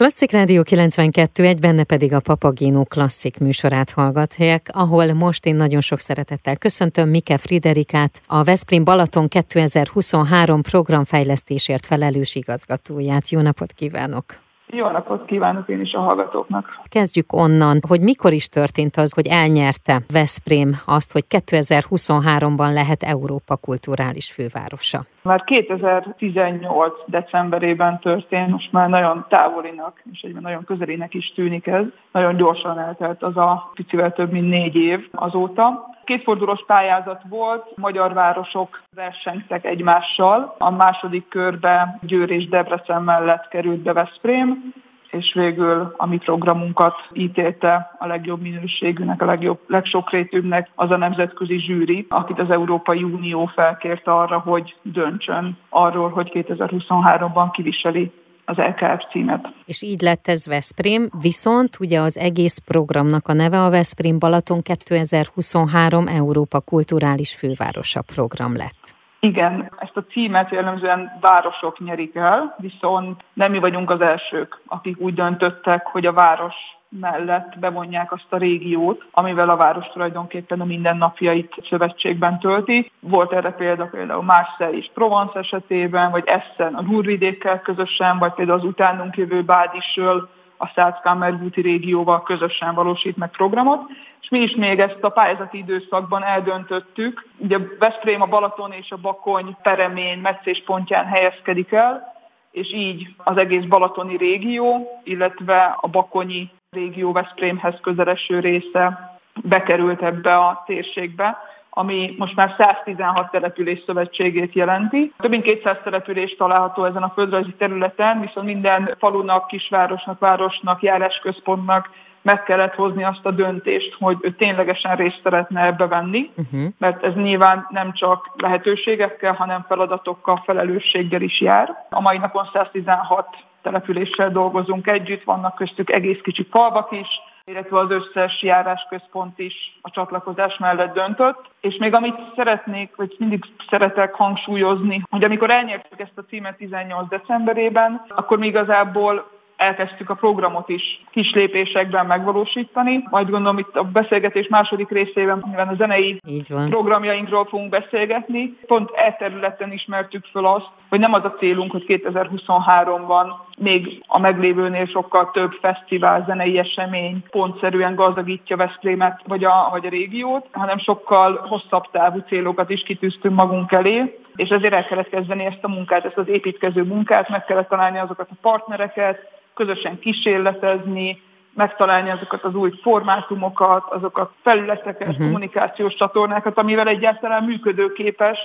Klasszik Rádió 92, egy benne pedig a Papagino klasszik műsorát hallgatják, ahol most én nagyon sok szeretettel köszöntöm Mike Friderikát, a Veszprém Balaton 2023 programfejlesztésért felelős igazgatóját. Jó napot kívánok! Jó napot kívánok én is a hallgatóknak. Kezdjük onnan, hogy mikor is történt az, hogy elnyerte Veszprém azt, hogy 2023-ban lehet Európa kulturális fővárosa. Már 2018. decemberében történt, most már nagyon távolinak, és egyben nagyon közelének is tűnik ez. Nagyon gyorsan eltelt az a picivel több mint négy év azóta. Kétfordulós pályázat volt, magyar városok versenytek egymással. A második körbe Győr és Debrecen mellett került be Veszprém, és végül a mi programunkat ítélte a legjobb minőségűnek, a legjobb, legsokrétűbbnek az a nemzetközi zsűri, akit az Európai Unió felkért arra, hogy döntsön arról, hogy 2023-ban kiviseli az LKF címet. És így lett ez Veszprém, viszont ugye az egész programnak a neve a Veszprém Balaton 2023 Európa Kulturális Fővárosa program lett. Igen, ezt a címet jellemzően városok nyerik el, viszont nem mi vagyunk az elsők, akik úgy döntöttek, hogy a város mellett bevonják azt a régiót, amivel a város tulajdonképpen a mindennapjait szövetségben tölti. Volt erre példa például Marseille és Provence esetében, vagy Essen a Rúrvidékkel közösen, vagy például az utánunk jövő Bádisről a Száckámergúti régióval közösen valósít meg programot, és mi is még ezt a pályázati időszakban eldöntöttük. Ugye Veszprém, a Balaton és a Bakony peremén, meccéspontján helyezkedik el, és így az egész balatoni régió, illetve a bakonyi régió Veszprémhez közeleső része bekerült ebbe a térségbe, ami most már 116 település szövetségét jelenti. Több mint 200 település található ezen a földrajzi területen, viszont minden falunak, kisvárosnak, városnak, járásközpontnak meg kellett hozni azt a döntést, hogy ő ténylegesen részt szeretne ebbe venni, uh-huh. mert ez nyilván nem csak lehetőségekkel, hanem feladatokkal, felelősséggel is jár. A mai napon 116 településsel dolgozunk együtt, vannak köztük egész kicsi falvak is, illetve az összes járásközpont is a csatlakozás mellett döntött. És még amit szeretnék, vagy mindig szeretek hangsúlyozni, hogy amikor elnyertük ezt a címet 18 decemberében, akkor mi igazából elkezdtük a programot is kis lépésekben megvalósítani. Majd gondolom itt a beszélgetés második részében nyilván a zenei programjainkról fogunk beszélgetni. Pont e területen ismertük föl azt, hogy nem az a célunk, hogy 2023-ban még a meglévőnél sokkal több fesztivál, zenei esemény pontszerűen gazdagítja Veszprémet vagy a, vagy a régiót, hanem sokkal hosszabb távú célokat is kitűztünk magunk elé, és ezért el kellett kezdeni ezt a munkát, ezt az építkező munkát, meg kellett találni azokat a partnereket, közösen kísérletezni, megtalálni azokat az új formátumokat, azokat felületeket, uh-huh. kommunikációs csatornákat, amivel egyáltalán működőképes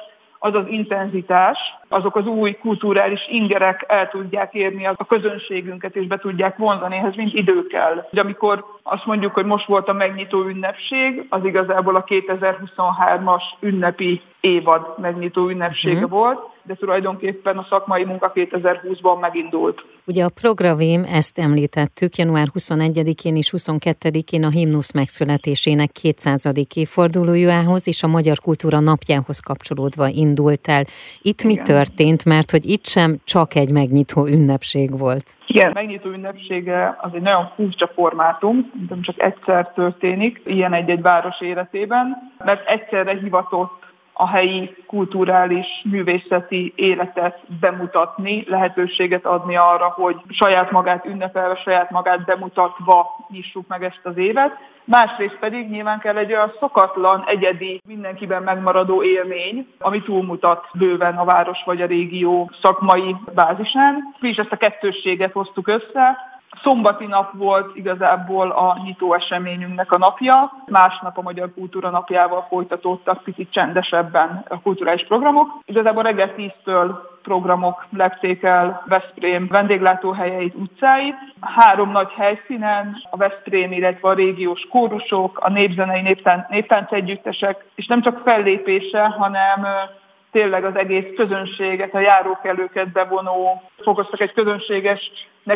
az az intenzitás, azok az új kulturális ingerek el tudják érni a közönségünket, és be tudják vonzani, ehhez mind idő kell. Ugye amikor azt mondjuk, hogy most volt a megnyitó ünnepség, az igazából a 2023-as ünnepi évad megnyitó ünnepsége uh-huh. volt, de tulajdonképpen a szakmai munka 2020-ban megindult. Ugye a programém, ezt említettük, január 21-én és 22-én a himnusz megszületésének 200. évfordulójához és a Magyar Kultúra napjához kapcsolódva indult el. Itt Igen. mi történt, mert hogy itt sem csak egy megnyitó ünnepség volt? Igen, megnyitó ünnepsége az egy nagyon furcsa formátum, nem csak egyszer történik, ilyen egy-egy város életében, mert egyszerre hivatott a helyi kulturális, művészeti életet bemutatni, lehetőséget adni arra, hogy saját magát ünnepelve, saját magát bemutatva nyissuk meg ezt az évet. Másrészt pedig nyilván kell egy olyan szokatlan, egyedi, mindenkiben megmaradó élmény, ami túlmutat bőven a város vagy a régió szakmai bázisán. Mi ezt a kettősséget hoztuk össze, Szombati nap volt igazából a nyitó eseményünknek a napja, másnap a Magyar Kultúra napjával folytatódtak picit csendesebben a kulturális programok. Igazából reggel 10-től programok lepték el Veszprém vendéglátóhelyeit, utcáit. Három nagy helyszínen, a Veszprém, illetve a régiós kórusok, a népzenei néptán, néptánc együttesek, és nem csak fellépése, hanem tényleg az egész közönséget, a járókelőket bevonó, fokoztak egy közönséges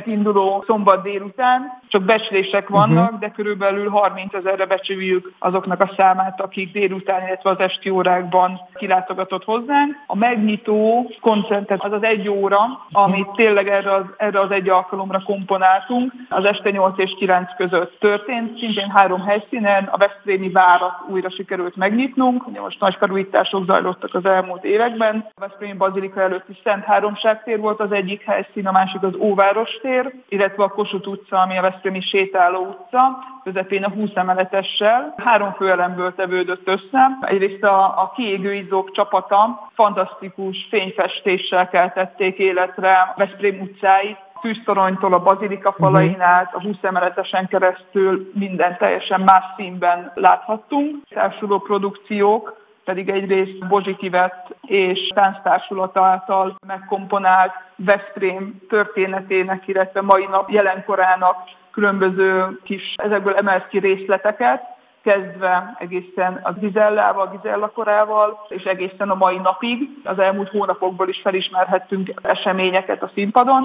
induló szombat délután. Csak becslések vannak, uh-huh. de körülbelül 30 ezerre becsüljük azoknak a számát, akik délután, illetve az esti órákban kilátogatott hozzánk. A megnyitó koncertet az az egy óra, amit tényleg erre az, erre az egy alkalomra komponáltunk. Az este 8 és 9 között történt, szintén három helyszínen, a Veszprémi várat újra sikerült megnyitnunk. Ugye most nagy felújítások zajlottak az elmúlt években. A Veszprémi Bazilika előtti Szent Háromság tér volt az egyik helyszín, a másik az Óváros tér, illetve a Kossuth utca, ami a Veszprémi sétáló utca, közepén a 20 emeletessel. Három főelemből tevődött össze. Egyrészt a, a kiégő izzók csapata fantasztikus fényfestéssel keltették életre a Veszprém utcáit, fűsztoronytól a bazilika falain mhm. át, a 20 emeletesen keresztül minden teljesen más színben láthattunk. Társuló produkciók, pedig egyrészt Ivett és tánctársulata által megkomponált Veszprém történetének, illetve mai nap jelenkorának különböző kis ezekből emelt ki részleteket, kezdve egészen a Gizellával, Gizella korával, és egészen a mai napig. Az elmúlt hónapokból is felismerhettünk eseményeket a színpadon,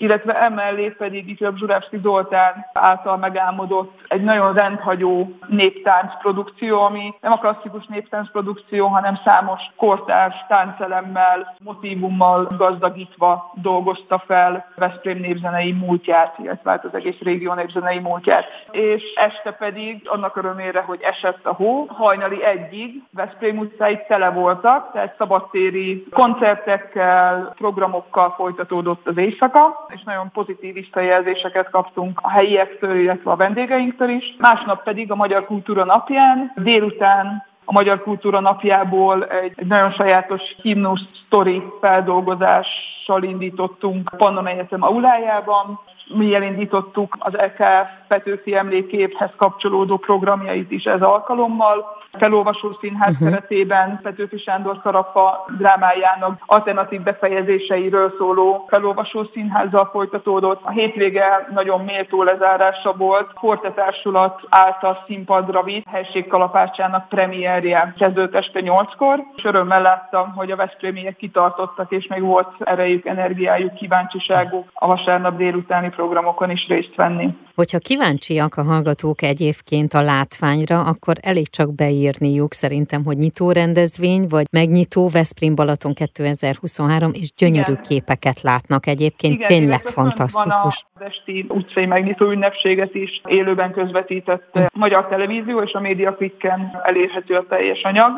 illetve emellé pedig ifjabb Zsurevszki Zoltán által megálmodott egy nagyon rendhagyó néptánc produkció, ami nem a klasszikus néptánc produkció, hanem számos kortárs táncelemmel, motivummal gazdagítva dolgozta fel Veszprém népzenei múltját, illetve hát az egész régió népzenei múltját. És este pedig annak örömére, hogy esett a hó, hajnali egyig Veszprém utcái tele voltak, tehát szabadtéri koncertekkel, programokkal folytatódott az éjszaka, és nagyon pozitív visszajelzéseket kaptunk a helyiektől, illetve a vendégeinktől is. Másnap pedig a Magyar Kultúra napján délután a Magyar Kultúra napjából egy, egy nagyon sajátos himnusz sztori feldolgozással indítottunk Pannon Egyetem aulájában. Mi elindítottuk az EKF Petőfi emléképhez kapcsolódó programjait is ez alkalommal. Felolvasó színház uh-huh. keretében Petőfi Sándor Szarapa drámájának alternatív befejezéseiről szóló felolvasó színházzal folytatódott. A hétvége nagyon méltó lezárása volt. Forte Társulat által színpadra vitt helységkalapácsának premierje kezdődött este 8-kor, és örömmel láttam, hogy a Veszprémiek kitartottak, és még volt erejük, energiájuk, kíváncsiságuk a vasárnap délutáni programokon is részt venni. Hogyha kíváncsiak a hallgatók egyébként a látványra, akkor elég csak beírniuk szerintem, hogy nyitó rendezvény, vagy megnyitó Veszprém Balaton 2023, és gyönyörű Igen. képeket látnak egyébként, Igen, tényleg fantasztikus. Van az esti utcai megnyitó ünnepséget is élőben közvetített hm. magyar televízió, és a média elérhető a teljes anyag.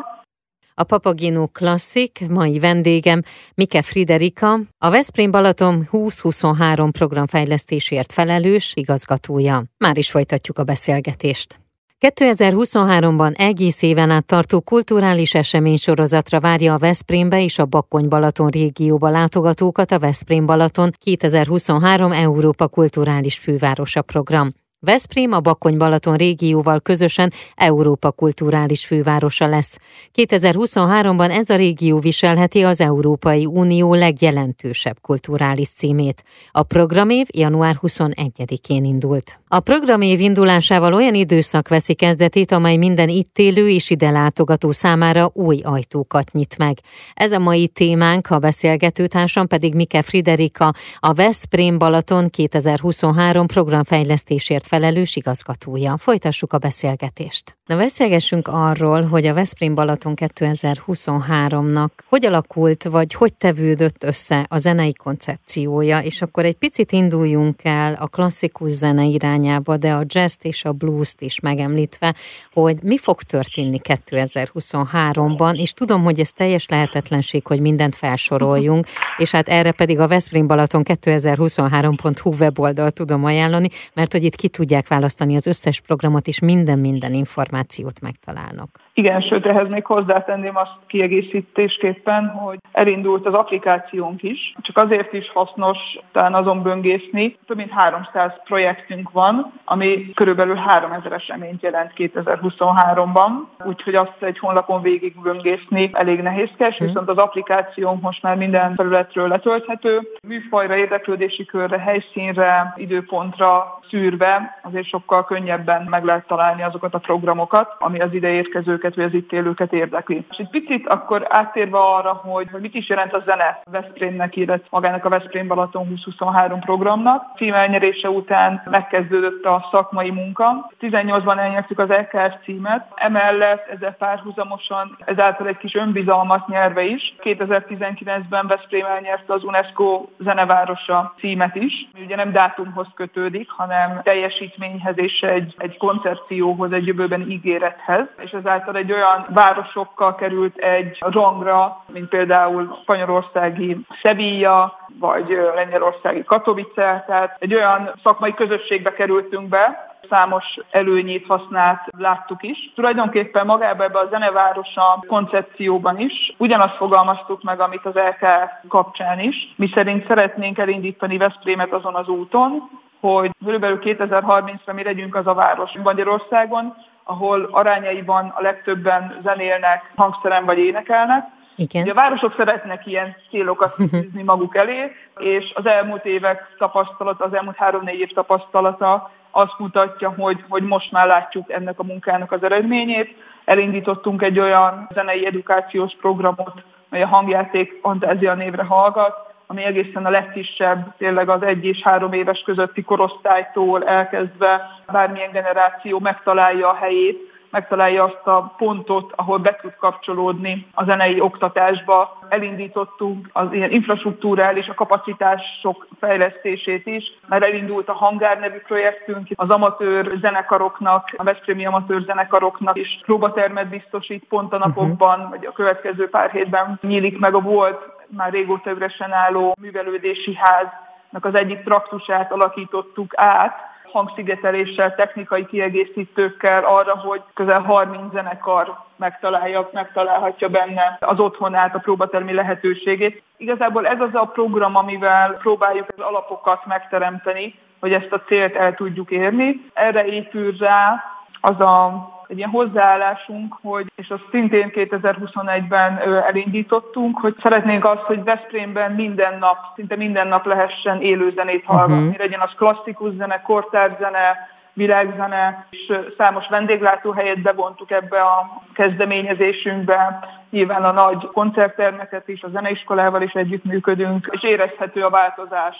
A Papagino Klasszik mai vendégem Mike Friderika, a Veszprém Balaton 2023 programfejlesztésért felelős igazgatója. Már is folytatjuk a beszélgetést. 2023-ban egész éven át tartó kulturális esemény sorozatra várja a Veszprémbe és a Bakkony-Balaton régióba látogatókat a Veszprém Balaton 2023 Európa Kulturális Fővárosa program. Veszprém a Bakony-Balaton régióval közösen Európa kulturális fővárosa lesz. 2023-ban ez a régió viselheti az Európai Unió legjelentősebb kulturális címét. A programév január 21-én indult. A programév indulásával olyan időszak veszi kezdetét, amely minden itt élő és ide látogató számára új ajtókat nyit meg. Ez a mai témánk, a beszélgetőtársam pedig Mike Friderika, a Veszprém Balaton 2023 programfejlesztésért felelős igazgatója. Folytassuk a beszélgetést. Na beszélgessünk arról, hogy a Veszprém Balaton 2023-nak hogy alakult, vagy hogy tevődött össze a zenei koncepciója, és akkor egy picit induljunk el a klasszikus zene irányába, de a jazz és a blues-t is megemlítve, hogy mi fog történni 2023-ban, és tudom, hogy ez teljes lehetetlenség, hogy mindent felsoroljunk, és hát erre pedig a Veszprém Balaton 2023.hu weboldal tudom ajánlani, mert hogy itt ki tudják választani az összes programot, és minden-minden információt megtalálnak. Igen, sőt, ehhez még hozzátenném azt kiegészítésképpen, hogy elindult az applikációnk is. Csak azért is hasznos talán azon böngészni. Több mint 300 projektünk van, ami körülbelül 3000 eseményt jelent 2023-ban, úgyhogy azt egy honlapon végig böngészni elég nehézkes, hmm. viszont az applikációnk most már minden területről letölthető. Műfajra, érdeklődési körre, helyszínre, időpontra szűrve azért sokkal könnyebben meg lehet találni azokat a programokat, ami az ide érkezők élőket, vagy az itt élőket érdekli. És egy picit akkor áttérve arra, hogy, hogy mit is jelent a zene Veszprémnek, illetve magának a Veszprém Balaton 2023 programnak. Cím elnyerése után megkezdődött a szakmai munka. 18-ban elnyertük az LKS címet, emellett ezzel párhuzamosan ezáltal egy kis önbizalmat nyerve is. 2019-ben Veszprém elnyerte az UNESCO zenevárosa címet is. Ugye nem dátumhoz kötődik, hanem teljesítményhez és egy, egy koncepcióhoz, egy jövőben ígérethez, és ezáltal egy olyan városokkal került egy rangra, mint például spanyolországi Sevilla, vagy lengyelországi Katowice, tehát egy olyan szakmai közösségbe kerültünk be, számos előnyét használt, láttuk is. Tulajdonképpen magába ebbe a zenevárosa koncepcióban is ugyanazt fogalmaztuk meg, amit az LK kapcsán is. Mi szerint szeretnénk elindítani Veszprémet azon az úton, hogy körülbelül 2030-ra mi legyünk az a város Magyarországon, ahol arányaiban a legtöbben zenélnek, hangszeren vagy énekelnek, igen. Ugye a városok szeretnek ilyen célokat tűzni maguk elé, és az elmúlt évek tapasztalata, az elmúlt három-négy év tapasztalata azt mutatja, hogy, hogy most már látjuk ennek a munkának az eredményét. Elindítottunk egy olyan zenei edukációs programot, mely a hangjáték Fantázia névre hallgat, ami egészen a legkisebb, tényleg az egy és három éves közötti korosztálytól elkezdve bármilyen generáció megtalálja a helyét, megtalálja azt a pontot, ahol be tud kapcsolódni a zenei oktatásba. Elindítottunk az ilyen infrastruktúrális, a kapacitások fejlesztését is, mert elindult a Hangár nevű projektünk, az amatőr zenekaroknak, a Veszprémi amatőr zenekaroknak is próbatermet biztosít pont a napokban, uh-huh. vagy a következő pár hétben nyílik meg a volt már régóta üresen álló művelődési háznak az egyik traktusát alakítottuk át, hangszigeteléssel, technikai kiegészítőkkel arra, hogy közel 30 zenekar megtalálja, megtalálhatja benne az otthonát, a próbatermi lehetőségét. Igazából ez az a program, amivel próbáljuk az alapokat megteremteni, hogy ezt a célt el tudjuk érni. Erre épül rá az a egy ilyen hozzáállásunk, hogy, és azt szintén 2021-ben elindítottunk, hogy szeretnénk azt, hogy Veszprémben minden nap, szinte minden nap lehessen élőzenét hallgatni, uh-huh. legyen az klasszikus zene, kortárzene, világzene, és számos vendéglátóhelyet bevontuk ebbe a kezdeményezésünkbe. Nyilván a nagy koncerttermeket is, a zeneiskolával is együttműködünk, és érezhető a változás.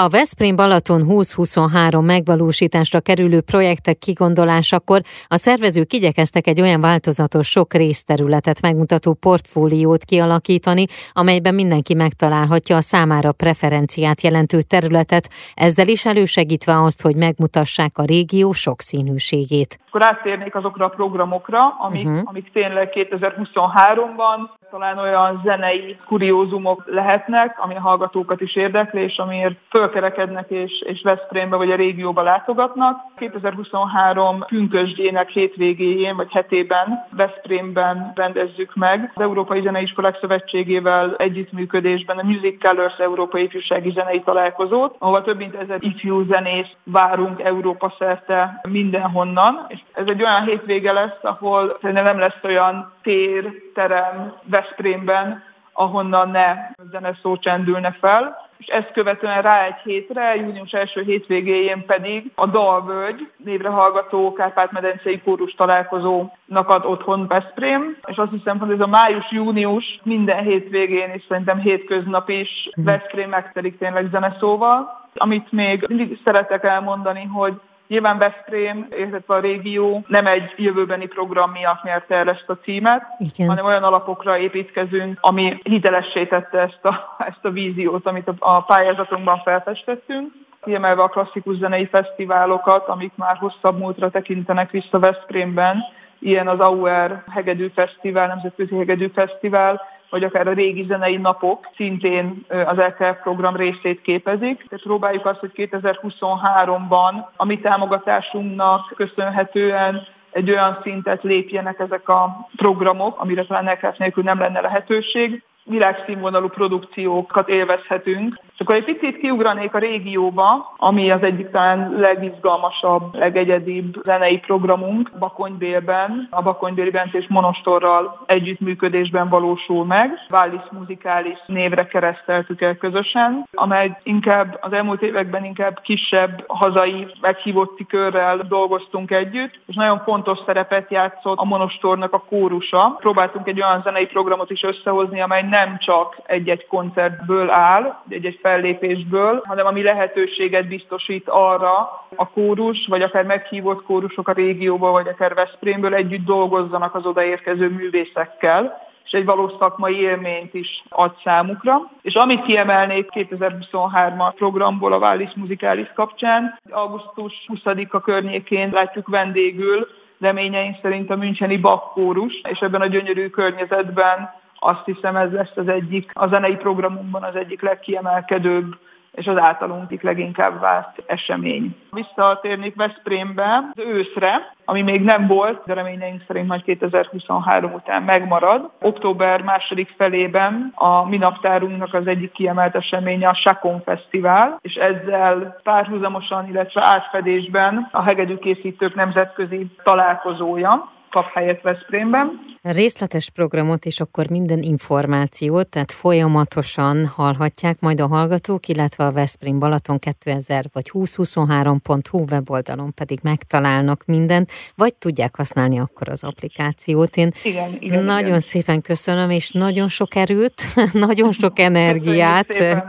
A Veszprém Balaton 2023 megvalósításra kerülő projektek kigondolásakor a szervezők igyekeztek egy olyan változatos sok részterületet megmutató portfóliót kialakítani, amelyben mindenki megtalálhatja a számára preferenciát jelentő területet, ezzel is elősegítve azt, hogy megmutassák a régió sokszínűségét. Akkor áttérnék azokra a programokra, amik, uh-huh. amik tényleg 2023-ban talán olyan zenei kuriózumok lehetnek, ami a hallgatókat is érdekli, és amiért fölkerekednek és, és Veszprémbe vagy a régióba látogatnak. 2023 pünkösdjének hétvégéjén vagy hetében Veszprémben rendezzük meg az Európai Zeneiskolák Szövetségével együttműködésben a Music Colors Európai Ifjúsági Zenei Találkozót, ahol több mint ezer ifjú zenész várunk Európa szerte mindenhonnan. És ez egy olyan hétvége lesz, ahol szerintem nem lesz olyan tér, terem Veszprémben, ahonnan ne zeneszó csendülne fel és ezt követően rá egy hétre, június első hétvégéjén pedig a Dalvölgy névre hallgató Kárpát-medencei kórus találkozónak ad otthon Veszprém, és azt hiszem, hogy ez a május-június minden hétvégén, és szerintem hétköznap is mhm. Veszprém megtelik tényleg zeneszóval. Amit még mindig szeretek elmondani, hogy Nyilván Veszprém, illetve a régió nem egy jövőbeni program miatt nyerte el ezt a címet, Igen. hanem olyan alapokra építkezünk, ami hitelessé tette ezt a, ezt a víziót, amit a pályázatunkban felfestettünk. Kiemelve a klasszikus zenei fesztiválokat, amik már hosszabb múltra tekintenek vissza Veszprémben, ilyen az AUR Hegedű Fesztivál, Nemzetközi Hegedű Fesztivál, vagy akár a régi zenei napok szintén az LKF program részét képezik. Tehát próbáljuk azt, hogy 2023-ban a mi támogatásunknak köszönhetően egy olyan szintet lépjenek ezek a programok, amire talán LKF nélkül nem lenne lehetőség. Világszínvonalú produkciókat élvezhetünk. És akkor egy picit kiugranék a régióba, ami az egyik talán legizgalmasabb, legegyedibb zenei programunk Bakonybélben. A Bakonybéli és Monostorral együttműködésben valósul meg. Wallis Musicalis névre kereszteltük el közösen, amely inkább az elmúlt években inkább kisebb hazai meghívotti körrel dolgoztunk együtt, és nagyon fontos szerepet játszott a Monostornak a kórusa. Próbáltunk egy olyan zenei programot is összehozni, amely nem csak egy-egy koncertből áll, egy-egy fellépésből, hanem ami lehetőséget biztosít arra a kórus, vagy akár meghívott kórusok a régióba, vagy akár Veszprémből együtt dolgozzanak az odaérkező művészekkel és egy valós szakmai élményt is ad számukra. És amit kiemelnék 2023-as programból a Wallis Muzikális kapcsán, augusztus 20-a környékén látjuk vendégül reményeink szerint a Müncheni bakkórus, és ebben a gyönyörű környezetben azt hiszem ez lesz az egyik, a zenei programunkban az egyik legkiemelkedőbb és az általunk leginkább várt esemény. Visszatérnék Veszprémbe az őszre, ami még nem volt, de reményeink szerint majd 2023 után megmarad. Október második felében a mi naptárunknak az egyik kiemelt eseménye a Sakon Fesztivál, és ezzel párhuzamosan, illetve átfedésben a hegedűkészítők nemzetközi találkozója, kap helyet Veszprémben. Részletes programot és akkor minden információt, tehát folyamatosan hallhatják majd a hallgatók, illetve a Veszprém Balaton 2000 vagy 2023.hu weboldalon pedig megtalálnak mindent, vagy tudják használni akkor az applikációt. Én igen, igen, nagyon igen. szépen köszönöm, és nagyon sok erőt, nagyon sok energiát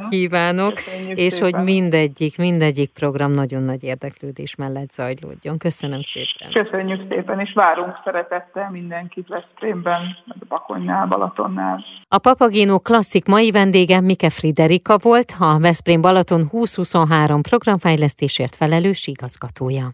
kívánok, Köszönjük és szépen. hogy mindegyik, mindegyik program nagyon nagy érdeklődés mellett zajlódjon. Köszönöm szépen. Köszönjük szépen, és várunk szeretettel mindenkit Veszprémben, Bakonynál, Balatonnál. A Papagino klasszik mai vendége Mike Friderika volt, a Veszprém Balaton 2023 programfejlesztésért felelős igazgatója.